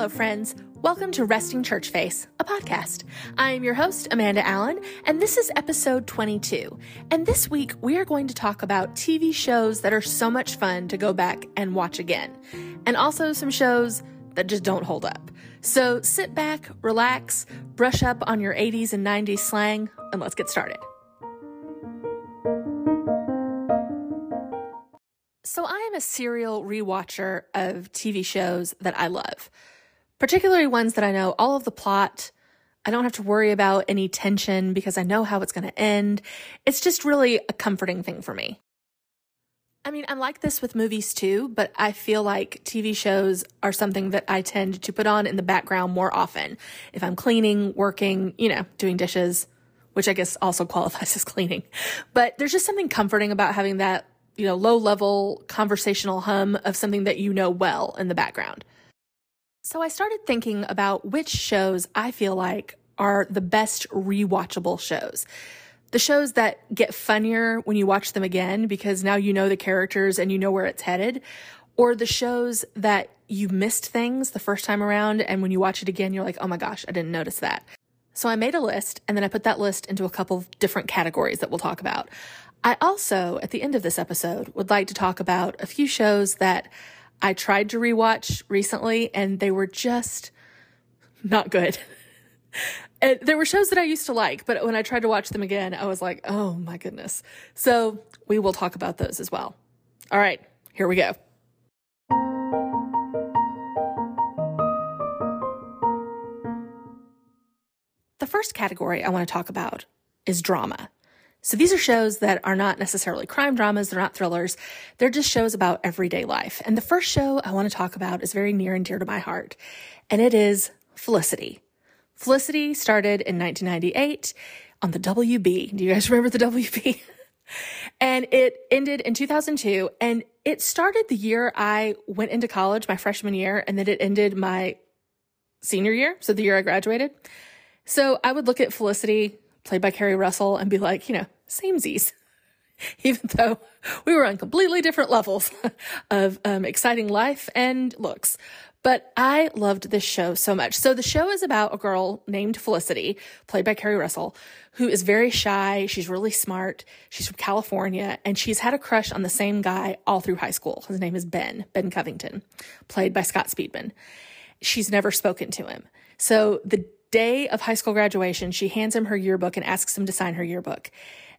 Hello, friends. Welcome to Resting Church Face, a podcast. I am your host, Amanda Allen, and this is episode 22. And this week, we are going to talk about TV shows that are so much fun to go back and watch again, and also some shows that just don't hold up. So sit back, relax, brush up on your 80s and 90s slang, and let's get started. So, I am a serial rewatcher of TV shows that I love, particularly ones that I know all of the plot. I don't have to worry about any tension because I know how it's going to end. It's just really a comforting thing for me. I mean, I'm like this with movies too, but I feel like TV shows are something that I tend to put on in the background more often. If I'm cleaning, working, you know, doing dishes, which I guess also qualifies as cleaning. But there's just something comforting about having that you know, low level conversational hum of something that you know well in the background. So I started thinking about which shows I feel like are the best rewatchable shows. The shows that get funnier when you watch them again because now you know the characters and you know where it's headed, or the shows that you missed things the first time around and when you watch it again, you're like, oh my gosh, I didn't notice that. So I made a list and then I put that list into a couple of different categories that we'll talk about. I also, at the end of this episode, would like to talk about a few shows that I tried to rewatch recently and they were just not good. and there were shows that I used to like, but when I tried to watch them again, I was like, oh my goodness. So we will talk about those as well. All right, here we go. The first category I want to talk about is drama. So these are shows that are not necessarily crime dramas, they're not thrillers, they're just shows about everyday life. And the first show I want to talk about is very near and dear to my heart, and it is Felicity. Felicity started in 1998 on the WB. Do you guys remember the WB? and it ended in 2002 and it started the year I went into college, my freshman year, and then it ended my senior year, so the year I graduated. So I would look at Felicity played by Keri Russell, and be like, you know, samesies. Even though we were on completely different levels of um, exciting life and looks. But I loved this show so much. So the show is about a girl named Felicity, played by Keri Russell, who is very shy. She's really smart. She's from California and she's had a crush on the same guy all through high school. His name is Ben, Ben Covington, played by Scott Speedman. She's never spoken to him. So the day of high school graduation, she hands him her yearbook and asks him to sign her yearbook.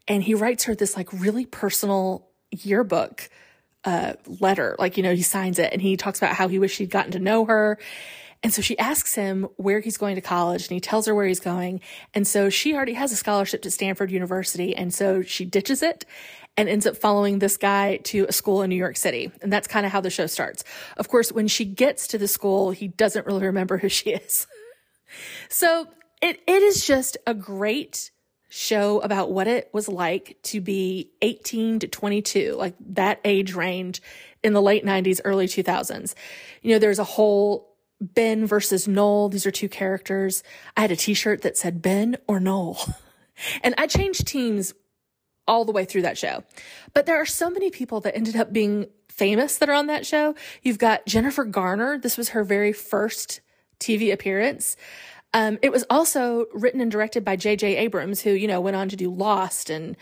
And he writes her this like really personal yearbook uh, letter. Like, you know, he signs it and he talks about how he wished he'd gotten to know her. And so she asks him where he's going to college and he tells her where he's going. And so she already has a scholarship to Stanford University. And so she ditches it and ends up following this guy to a school in New York City. And that's kind of how the show starts. Of course, when she gets to the school, he doesn't really remember who she is. So it, it is just a great show about what it was like to be 18 to 22, like that age range in the late 90s, early 2000s. You know, there's a whole Ben versus Noel. These are two characters. I had a t-shirt that said Ben or Noel. And I changed teams all the way through that show. But there are so many people that ended up being famous that are on that show. You've got Jennifer Garner. This was her very first TV appearance. Um, it was also written and directed by J.J. Abrams, who, you know, went on to do Lost and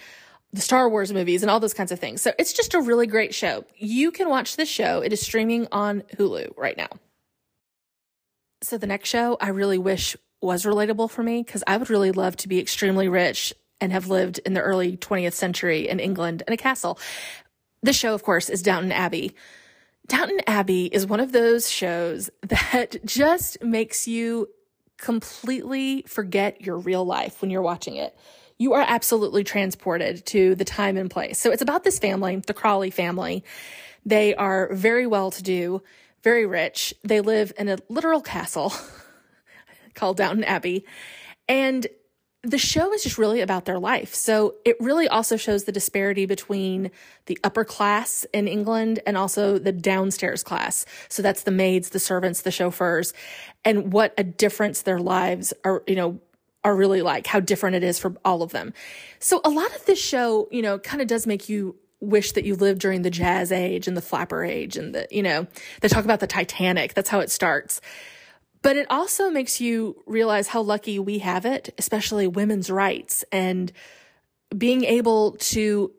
the Star Wars movies and all those kinds of things. So it's just a really great show. You can watch this show. It is streaming on Hulu right now. So the next show I really wish was relatable for me because I would really love to be extremely rich and have lived in the early 20th century in England in a castle. This show, of course, is Downton Abbey. Downton Abbey is one of those shows that just makes you completely forget your real life when you're watching it. You are absolutely transported to the time and place. So it's about this family, the Crawley family. They are very well to do, very rich. They live in a literal castle called Downton Abbey. And the show is just really about their life. So it really also shows the disparity between the upper class in England and also the downstairs class. So that's the maids, the servants, the chauffeurs, and what a difference their lives are, you know, are really like, how different it is for all of them. So a lot of this show, you know, kind of does make you wish that you lived during the jazz age and the flapper age and the, you know, they talk about the Titanic. That's how it starts. But it also makes you realize how lucky we have it, especially women's rights and being able to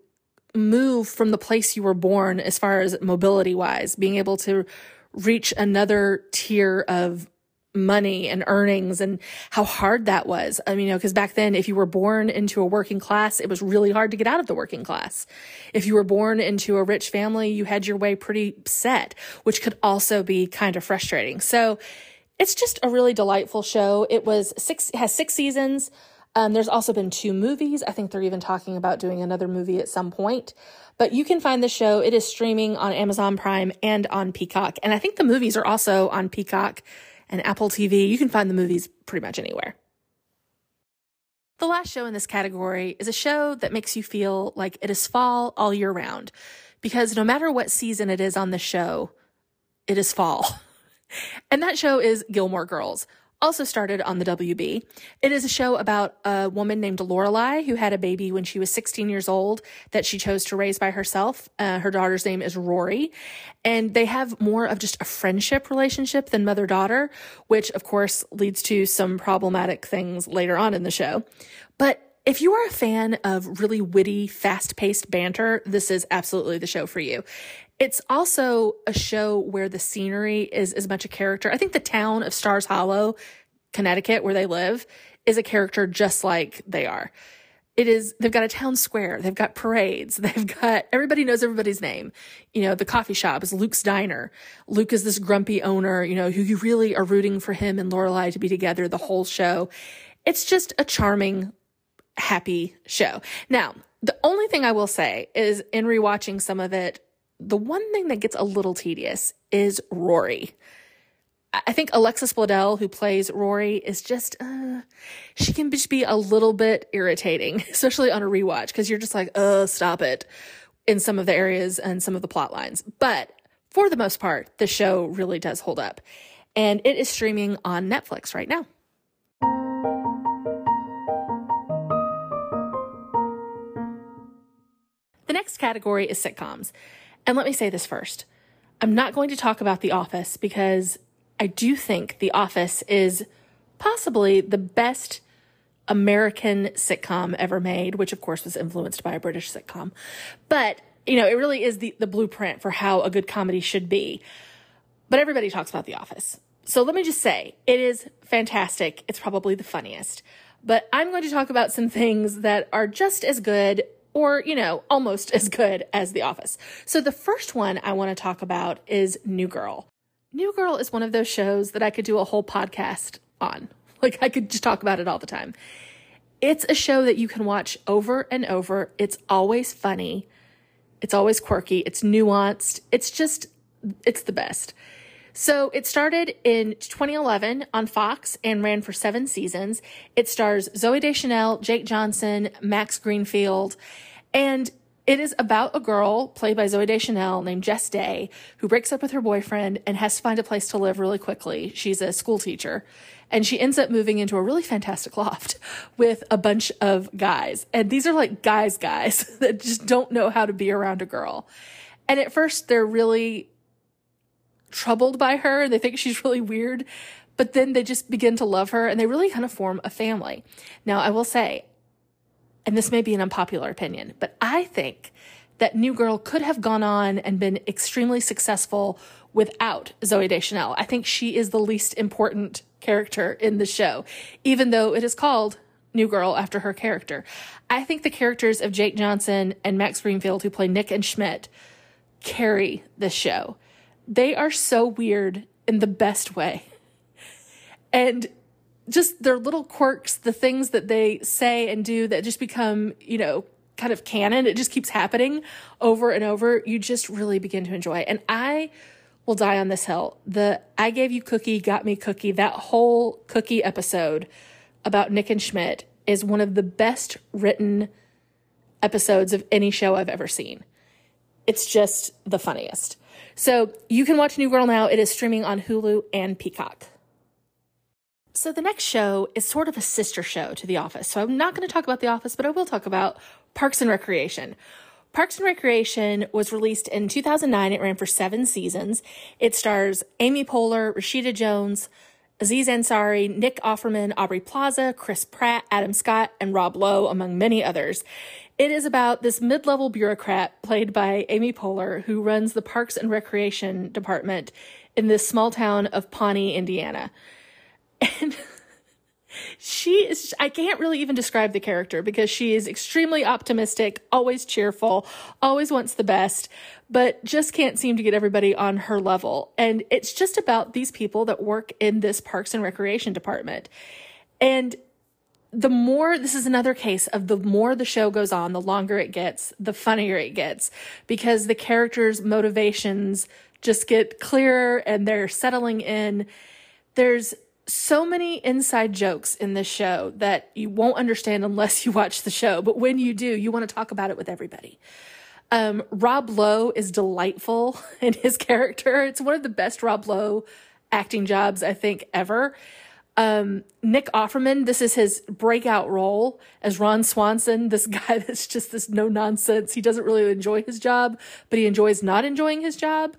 move from the place you were born as far as mobility wise, being able to reach another tier of money and earnings and how hard that was. I mean, you know, because back then, if you were born into a working class, it was really hard to get out of the working class. If you were born into a rich family, you had your way pretty set, which could also be kind of frustrating. So it's just a really delightful show. It was six, has six seasons. Um, there's also been two movies. I think they're even talking about doing another movie at some point. But you can find the show. It is streaming on Amazon Prime and on Peacock. And I think the movies are also on Peacock and Apple TV. You can find the movies pretty much anywhere. The last show in this category is a show that makes you feel like it is fall all year round. Because no matter what season it is on the show, it is fall. And that show is Gilmore Girls also started on the WB. It is a show about a woman named Lorelai who had a baby when she was 16 years old that she chose to raise by herself. Uh, her daughter's name is Rory, and they have more of just a friendship relationship than mother daughter, which of course leads to some problematic things later on in the show. But if you are a fan of really witty, fast paced banter, this is absolutely the show for you. It's also a show where the scenery is as much a character. I think the town of Stars Hollow, Connecticut, where they live, is a character just like they are. It is, they've got a town square. They've got parades. They've got, everybody knows everybody's name. You know, the coffee shop is Luke's Diner. Luke is this grumpy owner, you know, who you really are rooting for him and Lorelai to be together the whole show. It's just a charming, happy show. Now, the only thing I will say is in rewatching some of it, the one thing that gets a little tedious is Rory. I think Alexis Bledel, who plays Rory, is just, uh, she can just be a little bit irritating, especially on a rewatch, because you're just like, uh, stop it in some of the areas and some of the plot lines. But for the most part, the show really does hold up. And it is streaming on Netflix right now. The next category is sitcoms. And let me say this first. I'm not going to talk about The Office because I do think The Office is possibly the best American sitcom ever made, which of course was influenced by a British sitcom. But, you know, it really is the, the blueprint for how a good comedy should be. But everybody talks about The Office. So let me just say, it is fantastic. It's probably the funniest. But I'm going to talk about some things that are just as good or, you know, almost as good as The Office. So the first one I want to talk about is New Girl. New Girl is one of those shows that I could do a whole podcast on. Like I could just talk about it all the time. It's a show that you can watch over and over. It's always funny. It's always quirky. It's nuanced. It's just, it's the best. So it started in 2011 on Fox and ran for seven seasons. It stars Zooey Deschanel, Jake Johnson, Max Greenfield, and it is about a girl played by Zooey Deschanel named Jess Day who breaks up with her boyfriend and has to find a place to live really quickly. She's a school teacher and she ends up moving into a really fantastic loft with a bunch of guys. And these are like guys, guys that just don't know how to be around a girl. And at first they're really troubled by her. and They think she's really weird, but then they just begin to love her and they really kind of form a family. Now, I will say, and this may be an unpopular opinion, but I think that New Girl could have gone on and been extremely successful without Zooey Deschanel. I think she is the least important character in the show, even though it is called New Girl after her character. I think the characters of Jake Johnson and Max Greenfield, who play Nick and Schmidt, carry the show. They are so weird in the best way. And just their little quirks, the things that they say and do that just become, you know, kind of canon. It just keeps happening over and over. You just really begin to enjoy. And I will die on this hill. The I gave you cookie, got me cookie, that whole cookie episode about Nick and Schmidt is one of the best written episodes of any show I've ever seen. It's just the funniest. So you can watch New Girl now. It is streaming on Hulu and Peacock. So the next show is sort of a sister show to The Office. So I'm not going to talk about The Office, but I will talk about Parks and Recreation. Parks and Recreation was released in 2009. It ran for seven seasons. It stars Amy Poehler, Rashida Jones, Aziz Ansari, Nick Offerman, Aubrey Plaza, Chris Pratt, Adam Scott, and Rob Lowe, among many others. It is about this mid level bureaucrat played by Amy Poehler who runs the Parks and Recreation Department in this small town of Pawnee, Indiana. And she is, I can't really even describe the character because she is extremely optimistic, always cheerful, always wants the best, but just can't seem to get everybody on her level. And it's just about these people that work in this Parks and Recreation Department. And the more this is another case of the more the show goes on, the longer it gets, the funnier it gets because the characters' motivations just get clearer and they're settling in. There's so many inside jokes in this show that you won't understand unless you watch the show. But when you do, you want to talk about it with everybody. Um, Rob Lowe is delightful in his character. It's one of the best Rob Lowe acting jobs I think ever. Um, Nick Offerman, this is his breakout role as Ron Swanson, this guy that's just this no nonsense. He doesn't really enjoy his job, but he enjoys not enjoying his job.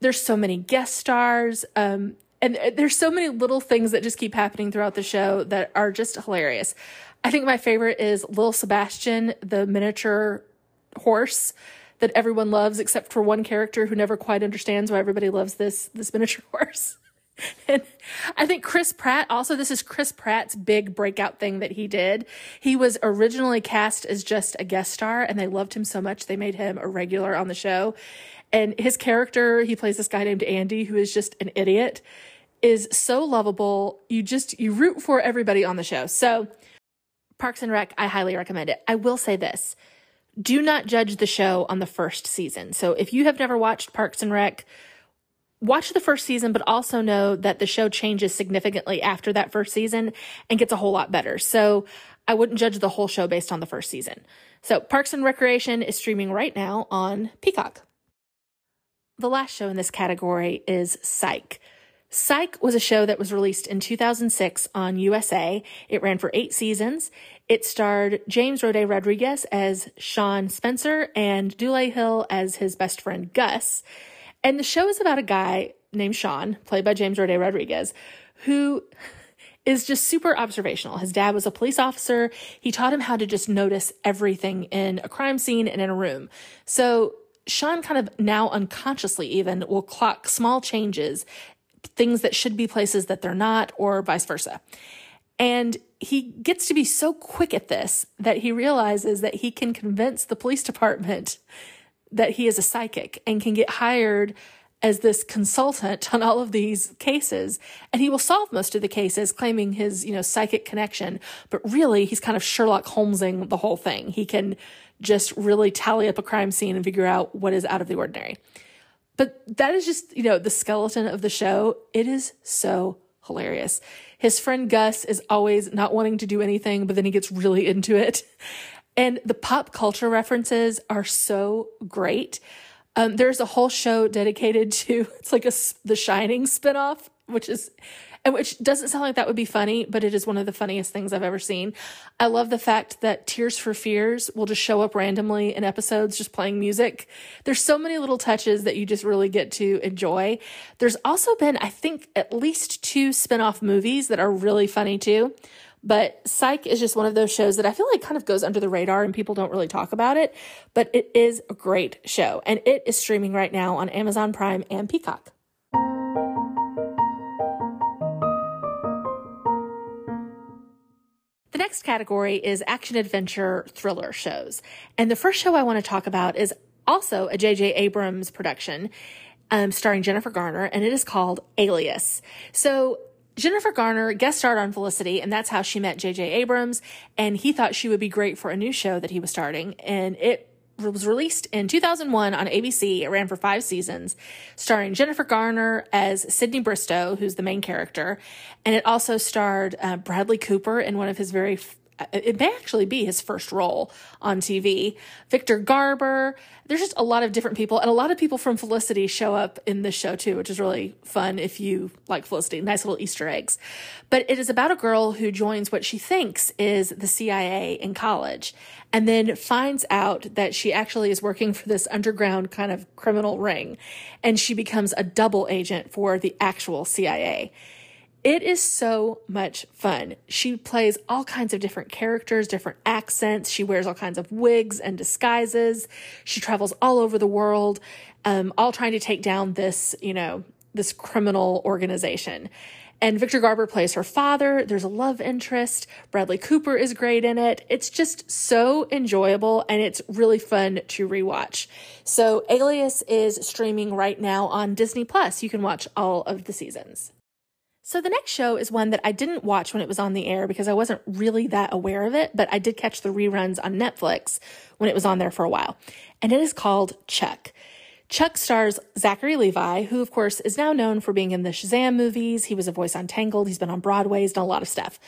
There's so many guest stars. Um, and there's so many little things that just keep happening throughout the show that are just hilarious. I think my favorite is Little Sebastian, the miniature horse that everyone loves except for one character who never quite understands why everybody loves this this miniature horse. And I think Chris Pratt also this is Chris Pratt's big breakout thing that he did. He was originally cast as just a guest star and they loved him so much they made him a regular on the show. And his character, he plays this guy named Andy who is just an idiot is so lovable. You just, you root for everybody on the show. So Parks and Rec, I highly recommend it. I will say this. Do not judge the show on the first season. So if you have never watched Parks and Rec, watch the first season, but also know that the show changes significantly after that first season and gets a whole lot better. So I wouldn't judge the whole show based on the first season. So Parks and Recreation is streaming right now on Peacock. The last show in this category is Psych. Psych was a show that was released in 2006 on USA. It ran for eight seasons. It starred James Roday Rodriguez as Sean Spencer and Dulé Hill as his best friend Gus. And the show is about a guy named Sean, played by James Roday Rodriguez, who is just super observational. His dad was a police officer. He taught him how to just notice everything in a crime scene and in a room. So Sean kind of now unconsciously even will clock small changes things that should be places that they're not, or vice versa. And he gets to be so quick at this that he realizes that he can convince the police department that he is a psychic and can get hired as this consultant on all of these cases and he will solve most of the cases claiming his you know psychic connection but really he's kind of Sherlock Holmesing the whole thing he can just really tally up a crime scene and figure out what is out of the ordinary but that is just, you know, the skeleton of the show. It is so hilarious. His friend Gus is always not wanting to do anything, but then he gets really into it. And the pop culture references are so great. Um, there's a whole show dedicated to it's like a The Shining spinoff, which is and which doesn't sound like that would be funny, but it is one of the funniest things I've ever seen. I love the fact that Tears for Fears will just show up randomly in episodes just playing music. There's so many little touches that you just really get to enjoy. There's also been, I think, at least two spin-off movies that are really funny too. But Psych is just one of those shows that I feel like kind of goes under the radar and people don't really talk about it. But it is a great show and it is streaming right now on Amazon Prime and Peacock. The next category is action adventure thriller shows. And the first show I want to talk about is also a J.J. Abrams production um, starring Jennifer Garner, and it is called Alias. So Jennifer Garner guest starred on Felicity, and that's how she met J.J. Abrams. And he thought she would be great for a new show that he was starting. And it was released in 2001 on ABC. It ran for five seasons, starring Jennifer Garner as Sydney Bristow, who's the main character. And it also starred uh, Bradley Cooper in one of his very Uh, it may actually be his first role on TV. Victor Garber. There's just a lot of different people, and a lot of people from Felicity show up in this show too, which is really fun if you like Felicity. Nice little Easter eggs. But it is about a girl who joins what she thinks is the CIA in college, and then finds out that she actually is working for this underground kind of criminal ring, and she becomes a double agent for the actual CIA It is so much fun. She plays all kinds of different characters, different accents. She wears all kinds of wigs and disguises. She travels all over the world, um, all trying to take down this, you know, this criminal organization. And Victor Garber plays her father. There's a love interest. Bradley Cooper is great in it. It's just so enjoyable and it's really fun to rewatch. So Alias is streaming right now on Disney Plus. You can watch all of the seasons. So the next show is one that I didn't watch when it was on the air because I wasn't really that aware of it, but I did catch the reruns on Netflix when it was on there for a while. And it is called Chuck. Chuck stars Zachary Levi, who, of course, is now known for being in the Shazam movies. He was a voice on Tangled. He's been on Broadway. He's done a lot of stuff.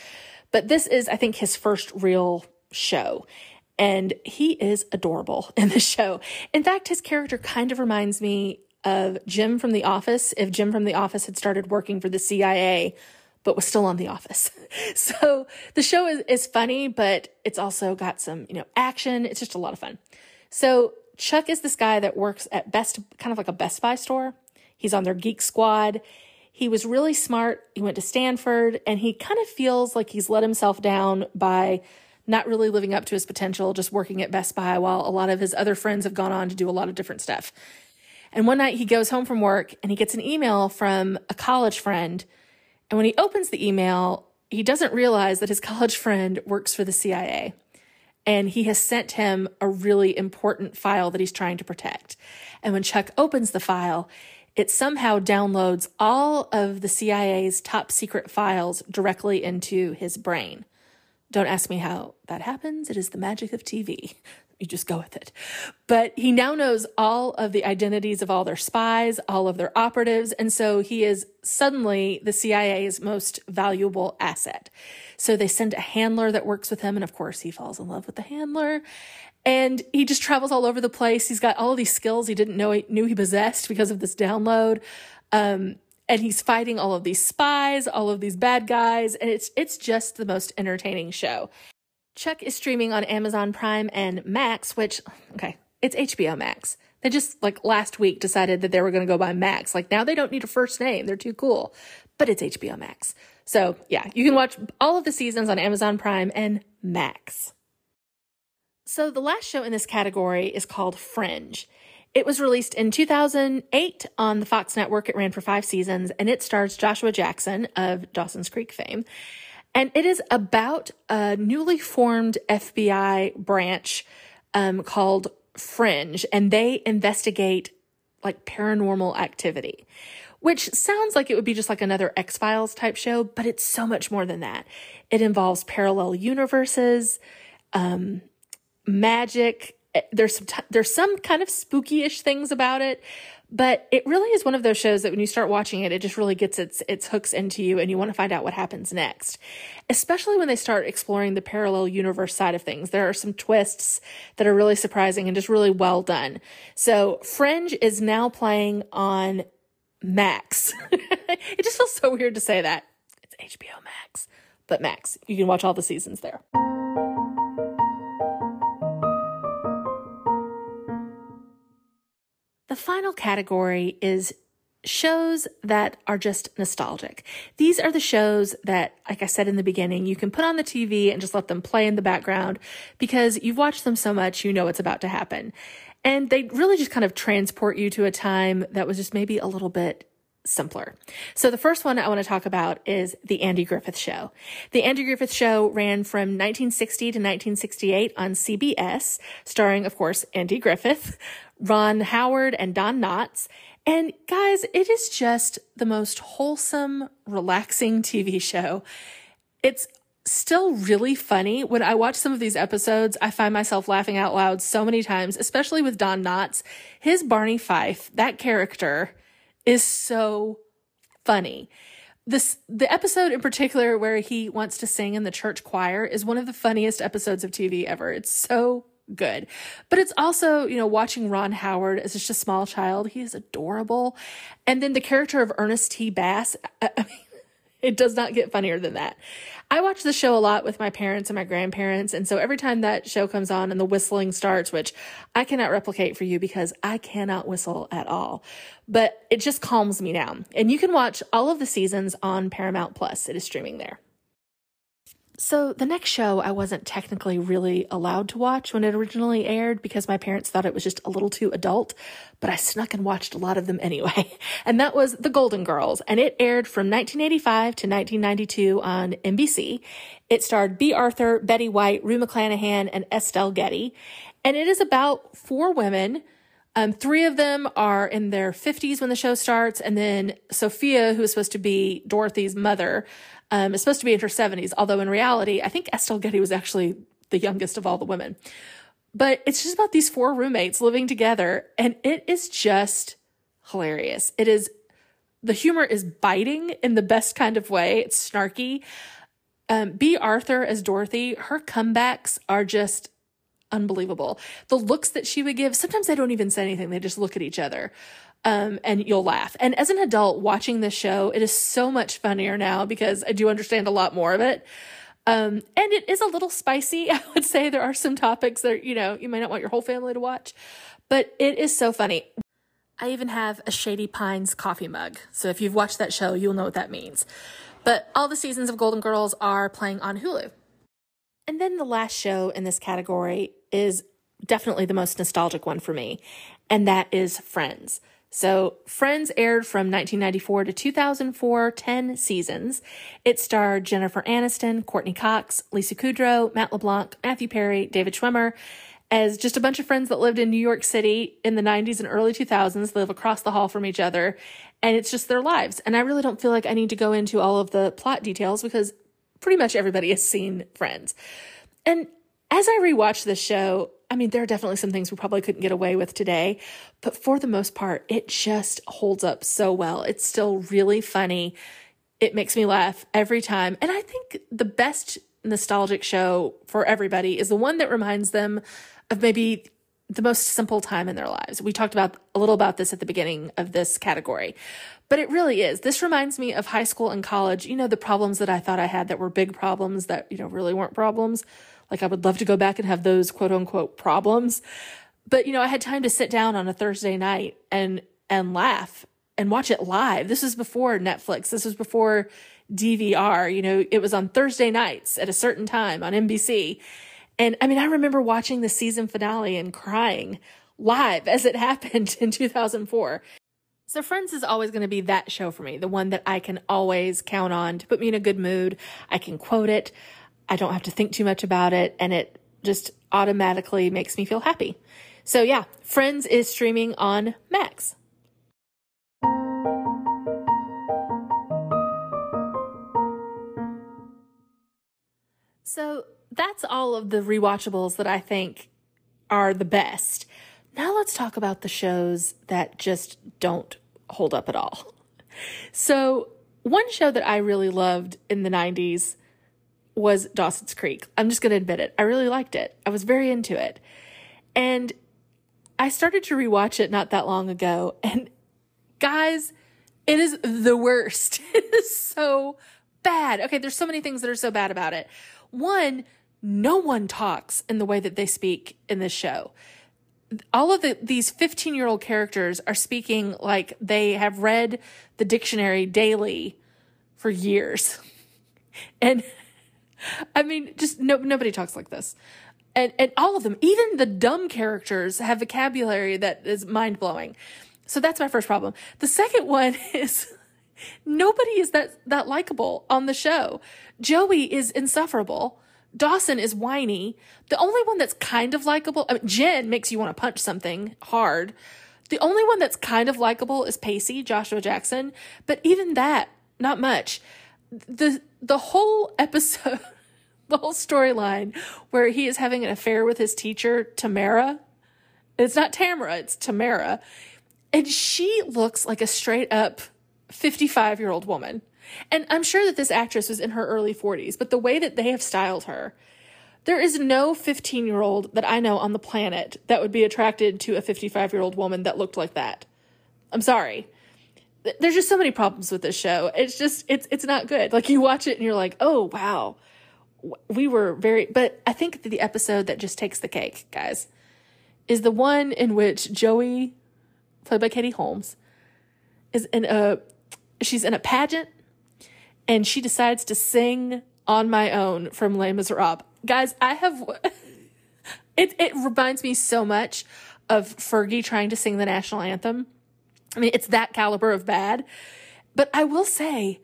But this is, I think, his first real show. And he is adorable in the show. In fact, his character kind of reminds me of Jim from The Office if Jim from The Office had started working for the CIA but was still on The Office. so the show is, is funny, but it's also got some, you know, action. It's just a lot of fun. So Chuck is this guy that works at Best, kind of like a Best Buy store. He's on their geek squad. He was really smart. He went to Stanford and he kind of feels like he's let himself down by not really living up to his potential, just working at Best Buy while a lot of his other friends have gone on to do a lot of different stuff. And one night he goes home from work and he gets an email from a college friend. And when he opens the email, he doesn't realize that his college friend works for the CIA and he has sent him a really important file that he's trying to protect. And when Chuck opens the file, it somehow downloads all of the CIA's top secret files directly into his brain. Don't ask me how that happens. It is the magic of TV you just go with it. But he now knows all of the identities of all their spies, all of their operatives. And so he is suddenly the CIA's most valuable asset. So they send a handler that works with him. And of course, he falls in love with the handler. And he just travels all over the place. He's got all these skills he didn't know he knew he possessed because of this download. Um, and he's fighting all of these spies, all of these bad guys, and it's it's just the most entertaining show. Chuck is streaming on Amazon Prime and Max, which, okay, it's HBO Max. They just, like, last week decided that they were going to go by Max. Like, now they don't need a first name. They're too cool. But it's HBO Max. So, yeah, you can watch all of the seasons on Amazon Prime and Max. So, the last show in this category is called Fringe. It was released in 2008 on the Fox network. It ran for five seasons and it stars Joshua Jackson of Dawson's Creek fame. And it is about a newly formed FBI branch um, called Fringe, and they investigate like paranormal activity, which sounds like it would be just like another X Files type show, but it's so much more than that. It involves parallel universes, um, magic. Eh, there's some t- there's some kind of spooky-ish things about it, but it really is one of those shows that when you start watching it, it just really gets its its hooks into you and you want to find out what happens next. Especially when they start exploring the parallel universe side of things. There are some twists that are really surprising and just really well done. So Fringe is now playing on Max. it just feels so weird to say that. It's HBO Max. But Max, you can watch all the seasons there. The final category is shows that are just nostalgic. These are the shows that, like I said in the beginning, you can put on the TV and just let them play in the background because you've watched them so much, you know what's about to happen. And they really just kind of transport you to a time that was just maybe a little bit simpler. So the first one I want to talk about is The Andy Griffith Show. The Andy Griffith Show ran from 1960 to 1968 on CBS, starring, of course, Andy Griffith, Ron Howard and Don Knotts. And guys, it is just the most wholesome, relaxing TV show. It's still really funny. When I watch some of these episodes, I find myself laughing out loud so many times, especially with Don Knotts. His Barney Fife, that character is so funny. This the episode in particular where he wants to sing in the church choir is one of the funniest episodes of TV ever. It's so good. But it's also, you know, watching Ron Howard as just a small child. He is adorable. And then the character of Ernest T. Bass, I mean, It does not get funnier than that. I watch the show a lot with my parents and my grandparents. And so every time that show comes on and the whistling starts, which I cannot replicate for you because I cannot whistle at all, but it just calms me down. And you can watch all of the seasons on Paramount Plus. It is streaming there. So, the next show I wasn't technically really allowed to watch when it originally aired because my parents thought it was just a little too adult, but I snuck and watched a lot of them anyway. And that was The Golden Girls, and it aired from 1985 to 1992 on NBC. It starred Bea Arthur, Betty White, Rue McClanahan, and Estelle Getty. And it is about four women. Um, three of them are in their 50s when the show starts, and then Sophia, who is supposed to be Dorothy's mother, um, is supposed to be in her 70s, although in reality, I think Estelle Getty was actually the youngest of all the women. But it's just about these four roommates living together, and it is just hilarious. It is, the humor is biting in the best kind of way. It's snarky. Um, Bea Arthur as Dorothy, her comebacks are just unbelievable. The looks that she would give, sometimes they don't even say anything, they just look at each other um, and you'll laugh. And as an adult watching this show, it is so much funnier now because I do understand a lot more of it. Um, and it is a little spicy. I would say there are some topics that, you know, you might not want your whole family to watch, but it is so funny. I even have a Shady Pines coffee mug. So if you've watched that show, you'll know what that means. But all the seasons of Golden Girls are playing on Hulu. And then the last show in this category is definitely the most nostalgic one for me, and that is Friends. So, Friends aired from 1994 to 2004, 10 seasons. It starred Jennifer Aniston, Courteney Cox, Lisa Kudrow, Matt LeBlanc, Matthew Perry, David Schwimmer, as just a bunch of friends that lived in New York City in the 90s and early 2000s, live across the hall from each other, and it's just their lives. And I really don't feel like I need to go into all of the plot details because pretty much everybody has seen Friends. And as I rewatch this show, I mean, there are definitely some things we probably couldn't get away with today, but for the most part, it just holds up so well. It's still really funny. It makes me laugh every time. And I think the best nostalgic show for everybody is the one that reminds them of maybe the most simple time in their lives. We talked about a little about this at the beginning of this category, but it really is. This reminds me of high school and college. You know, the problems that I thought I had that were big problems that, you know, really weren't problems. Like I would love to go back and have those quote unquote problems. But you know, I had time to sit down on a Thursday night and and laugh and watch it live. This was before Netflix. This was before DVR. You know, it was on Thursday nights at a certain time on NBC. And I mean, I remember watching the season finale and crying live as it happened in 2004. So Friends is always going to be that show for me, the one that I can always count on to put me in a good mood. I can quote it. I don't have to think too much about it and it just automatically makes me feel happy. So yeah, Friends is streaming on Max. So that's all of the rewatchables that I think are the best. Now let's talk about the shows that just don't hold up at all. So, one show that I really loved in the 90s was Dawson's Creek. I'm just going to admit it. I really liked it. I was very into it. And I started to rewatch it not that long ago. And guys, it is the worst. It is so bad. Okay, there's so many things that are so bad about it. One, no one talks in the way that they speak in this show. All of the, these 15 year old characters are speaking like they have read the dictionary daily for years. And I mean, just no, nobody talks like this. And, and all of them, even the dumb characters have vocabulary that is mind blowing. So that's my first problem. The second one is nobody is that, that likable on the show. Joey is insufferable. Dawson is whiny. The only one that's kind of likable, I mean, Jen makes you want to punch something hard. The only one that's kind of likable is Pacey, Joshua Jackson, but even that, not much. The the whole episode the whole storyline where he is having an affair with his teacher, Tamara. It's not Tamara, it's Tamara. And she looks like a straight up 55 year old woman. And I'm sure that this actress was in her early 40s, but the way that they have styled her, there is no 15 year old that I know on the planet that would be attracted to a 55 year old woman that looked like that. I'm sorry. there's just so many problems with this show. It's just it's it's not good. Like you watch it and you're like, "Oh, wow." We were very but I think the episode that just takes the cake, guys, is the one in which Joey played by Katie Holmes is in a she's in a pageant and she decides to sing on my own from Les Miserables. Guys, I have it it reminds me so much of Fergie trying to sing the national anthem I mean, it's that caliber of bad. But I will say,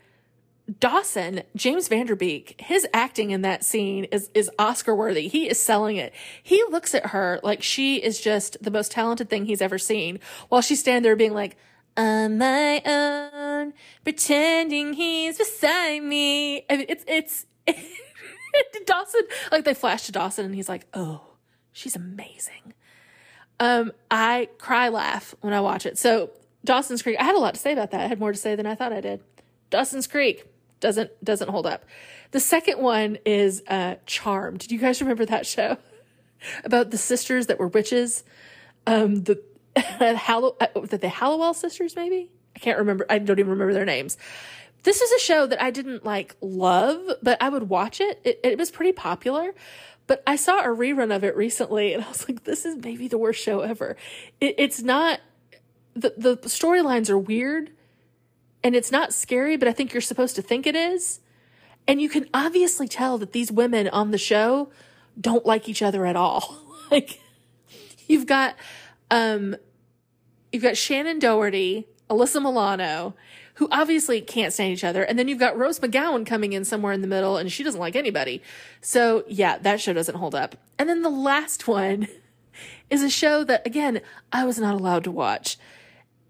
Dawson, James Van Der Beek, his acting in that scene is, is Oscar worthy. He is selling it. He looks at her like she is just the most talented thing he's ever seen while she's standing there being like, on my own, pretending he's beside me. I mean, it's, it's, Dawson, like they flash to Dawson and he's like, oh, she's amazing. Um, I cry laugh when I watch it. So Dawson's Creek. I had a lot to say about that. I had more to say than I thought I did. Dawson's Creek doesn't doesn't hold up. The second one is uh, Charmed. Do you guys remember that show about the sisters that were witches? Um, the Hallow uh, the Hallowell sisters, maybe I can't remember. I don't even remember their names. This is a show that I didn't like love, but I would watch it. It, it was pretty popular. But I saw a rerun of it recently, and I was like, "This is maybe the worst show ever." It, it's not the the storylines are weird and it's not scary, but I think you're supposed to think it is. And you can obviously tell that these women on the show don't like each other at all. like you've got um you've got Shannen Doherty, Alyssa Milano, who obviously can't stand each other, and then you've got Rose McGowan coming in somewhere in the middle and she doesn't like anybody. So yeah, that show doesn't hold up. And then the last one is a show that again, I was not allowed to watch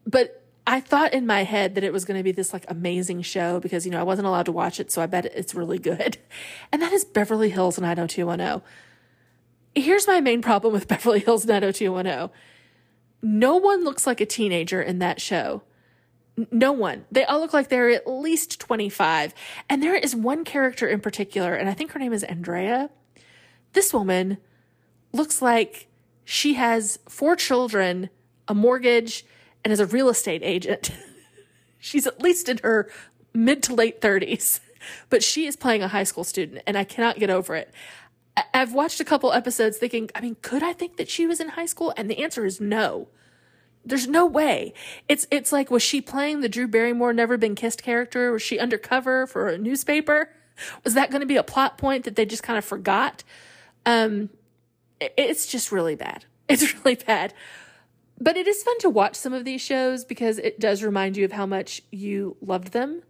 but I thought in my head that it was going to be this like amazing show because, you know, I wasn't allowed to watch it. So I bet it's really good. And that is Beverly Hills 90210. Here's my main problem with Beverly Hills 90210. No one looks like a teenager in that show. No one. They all look like they're at least 25. And there is one character in particular, and I think her name is Andrea. This woman looks like she has four children, a mortgage, and is a real estate agent. She's at least in her mid to late 30s, but she is playing a high school student, and I cannot get over it. I've watched a couple episodes thinking, I mean, could I think that she was in high school? And the answer is no. There's no way. It's it's like was she playing the Drew Barrymore Never Been Kissed character? Was she undercover for a newspaper? Was that going to be a plot point that they just kind of forgot? Um, it's just really bad. It's really bad. But it is fun to watch some of these shows because it does remind you of how much you loved them,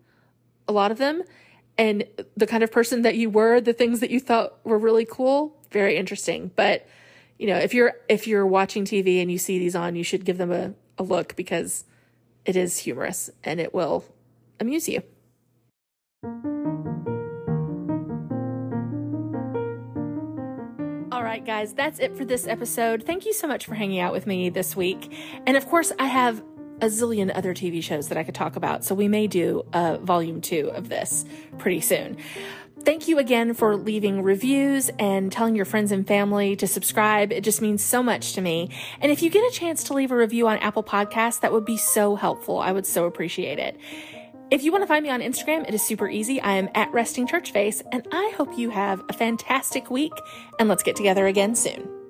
a lot of them, and the kind of person that you were, the things that you thought were really cool. Very interesting. But you know, if you're if you're watching TV and you see these on, you should give them a, a look because it is humorous and it will amuse you. Right, guys, that's it for this episode. Thank you so much for hanging out with me this week. And of course, I have a zillion other TV shows that I could talk about, so we may do a volume two of this pretty soon. Thank you again for leaving reviews and telling your friends and family to subscribe. It just means so much to me. And if you get a chance to leave a review on Apple Podcasts, that would be so helpful. I would so appreciate it. If you want to find me on Instagram, it is super easy. I am at Resting Church Face, and I hope you have a fantastic week, and let's get together again soon.